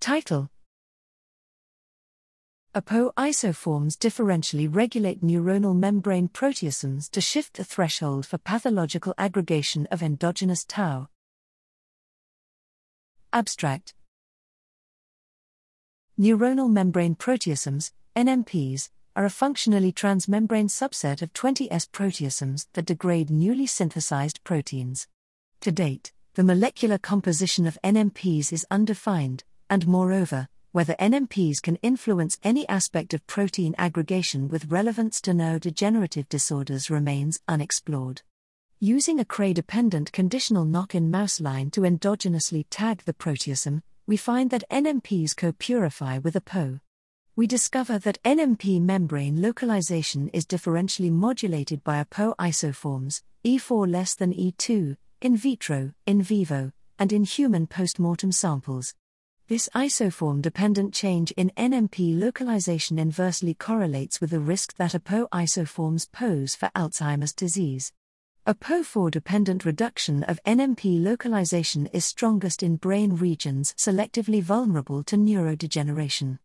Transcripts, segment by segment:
Title ApoE isoforms differentially regulate neuronal membrane proteasomes to shift the threshold for pathological aggregation of endogenous tau. Abstract Neuronal membrane proteasomes, NMPs, are a functionally transmembrane subset of 20S proteasomes that degrade newly synthesized proteins. To date, the molecular composition of NMPs is undefined, and moreover, whether NMPs can influence any aspect of protein aggregation with relevance to neurodegenerative disorders remains unexplored. Using a Cre dependent conditional knock in mouse line to endogenously tag the proteasome, we find that NMPs co purify with ApoE. We discover that NMP membrane localization is differentially modulated by ApoE isoforms, E4 less than E2, in vitro, in vivo, and in human postmortem samples. This isoform dependent change in NMP localization inversely correlates with the risk that ApoE isoforms pose for Alzheimer's disease. ApoE4 dependent reduction of NMP localization is strongest in brain regions selectively vulnerable to neurodegeneration.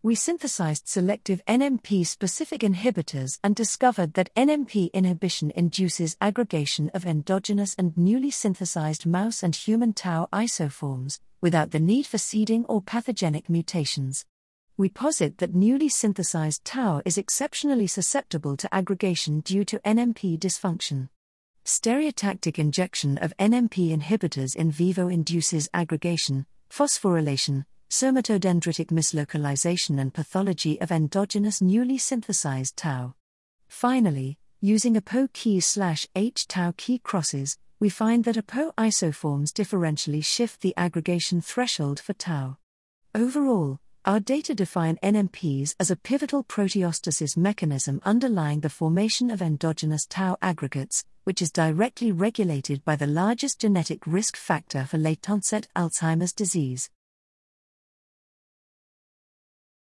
We synthesized selective NMP specific inhibitors and discovered that NMP inhibition induces aggregation of endogenous and newly synthesized mouse and human tau isoforms, without the need for seeding or pathogenic mutations. We posit that newly synthesized tau is exceptionally susceptible to aggregation due to NMP dysfunction. Stereotactic injection of NMP inhibitors in vivo induces aggregation, phosphorylation, somatodendritic mislocalization, and pathology of endogenous newly synthesized tau. Finally, using ApoE key slash H tau key crosses, we find that ApoE isoforms differentially shift the aggregation threshold for tau. Overall, our data define NMPs as a pivotal proteostasis mechanism underlying the formation of endogenous tau aggregates, which is directly regulated by the largest genetic risk factor for late onset Alzheimer's disease.